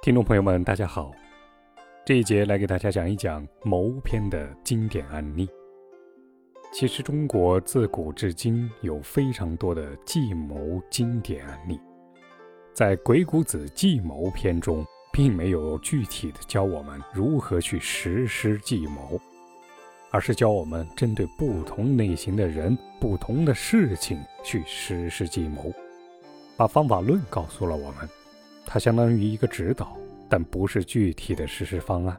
听众朋友们，大家好。这一节来给大家讲一讲谋篇的经典案例。其实，中国自古至今有非常多的计谋经典案例。在《鬼谷子计谋篇》中，并没有具体的教我们如何去实施计谋，而是教我们针对不同类型的人、不同的事情去实施计谋，把方法论告诉了我们。它相当于一个指导，但不是具体的实施方案。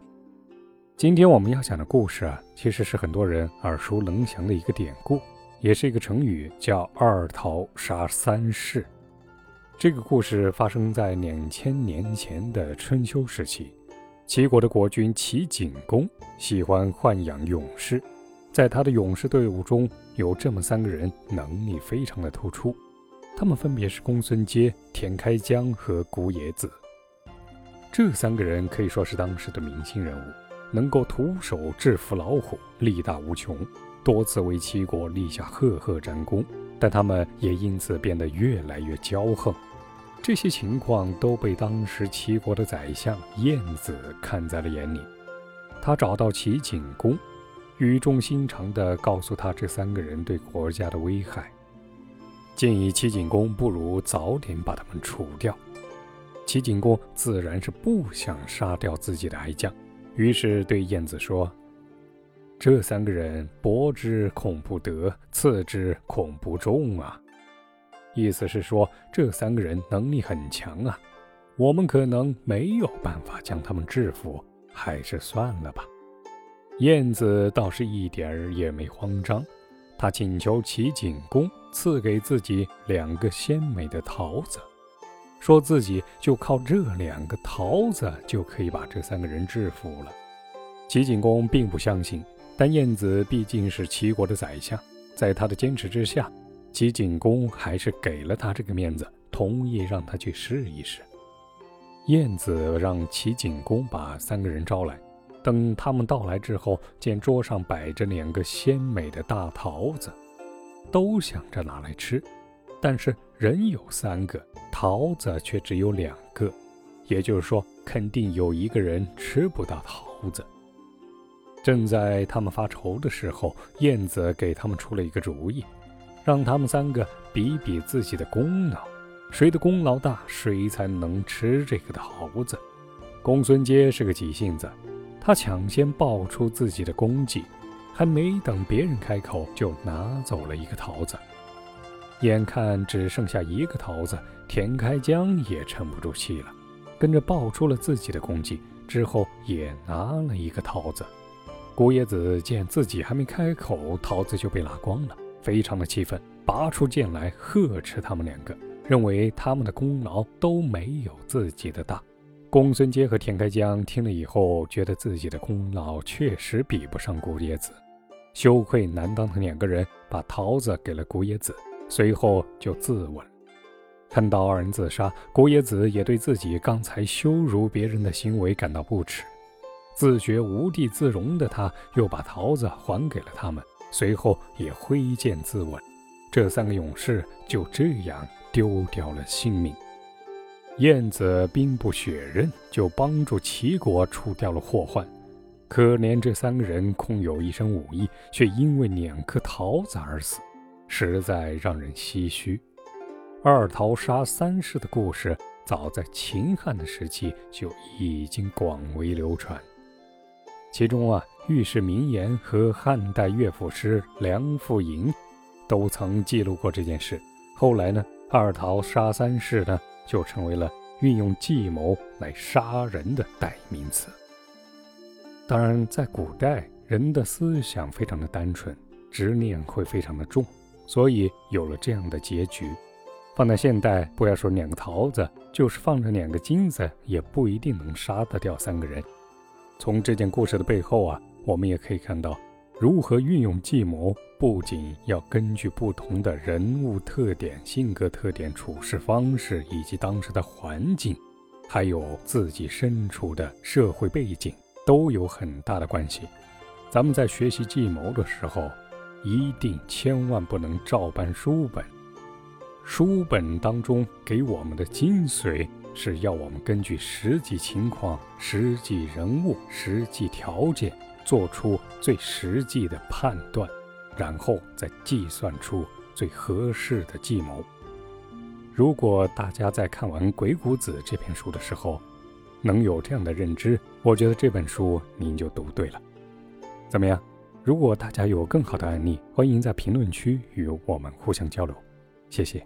今天我们要讲的故事啊，其实是很多人耳熟能详的一个典故，也是一个成语，叫“二桃杀三士”。这个故事发生在两千年前的春秋时期，齐国的国君齐景公喜欢豢养勇士，在他的勇士队伍中有这么三个人，能力非常的突出。他们分别是公孙捷、田开疆和古冶子。这三个人可以说是当时的明星人物，能够徒手制服老虎，力大无穷，多次为齐国立下赫赫战功。但他们也因此变得越来越骄横。这些情况都被当时齐国的宰相晏子看在了眼里。他找到齐景公，语重心长地告诉他这三个人对国家的危害。建议齐景公不如早点把他们除掉。齐景公自然是不想杀掉自己的爱将，于是对晏子说：“这三个人博之恐不得，次之恐不中啊。”意思是说，这三个人能力很强啊，我们可能没有办法将他们制服，还是算了吧。晏子倒是一点儿也没慌张。他请求齐景公赐给自己两个鲜美的桃子，说自己就靠这两个桃子就可以把这三个人制服了。齐景公并不相信，但晏子毕竟是齐国的宰相，在他的坚持之下，齐景公还是给了他这个面子，同意让他去试一试。晏子让齐景公把三个人招来。等他们到来之后，见桌上摆着两个鲜美的大桃子，都想着拿来吃，但是人有三个，桃子却只有两个，也就是说，肯定有一个人吃不到桃子。正在他们发愁的时候，燕子给他们出了一个主意，让他们三个比比自己的功劳，谁的功劳大，谁才能吃这个桃子。公孙捷是个急性子。他抢先报出自己的功绩，还没等别人开口，就拿走了一个桃子。眼看只剩下一个桃子，田开江也沉不住气了，跟着报出了自己的功绩，之后也拿了一个桃子。古冶子见自己还没开口，桃子就被拿光了，非常的气愤，拔出剑来呵斥他们两个，认为他们的功劳都没有自己的大。公孙捷和田开疆听了以后，觉得自己的功劳确实比不上古冶子，羞愧难当的两个人把桃子给了古冶子，随后就自刎。看到二人自杀，古冶子也对自己刚才羞辱别人的行为感到不耻，自觉无地自容的他，又把桃子还给了他们，随后也挥剑自刎。这三个勇士就这样丢掉了性命。燕子兵不血刃，就帮助齐国除掉了祸患。可怜这三个人空有一身武艺，却因为两颗桃子而死，实在让人唏嘘。二桃杀三士的故事，早在秦汉的时期就已经广为流传。其中啊，《御史名言》和汉代乐府诗《梁父吟》都曾记录过这件事。后来呢，二桃杀三士呢？就成为了运用计谋来杀人的代名词。当然，在古代，人的思想非常的单纯，执念会非常的重，所以有了这样的结局。放在现代，不要说两个桃子，就是放着两个金子，也不一定能杀得掉三个人。从这件故事的背后啊，我们也可以看到。如何运用计谋，不仅要根据不同的人物特点、性格特点、处事方式以及当时的环境，还有自己身处的社会背景，都有很大的关系。咱们在学习计谋的时候，一定千万不能照搬书本。书本当中给我们的精髓是要我们根据实际情况、实际人物、实际条件，做出最实际的判断，然后再计算出最合适的计谋。如果大家在看完《鬼谷子》这篇书的时候，能有这样的认知，我觉得这本书您就读对了。怎么样？如果大家有更好的案例，欢迎在评论区与我们互相交流。谢谢。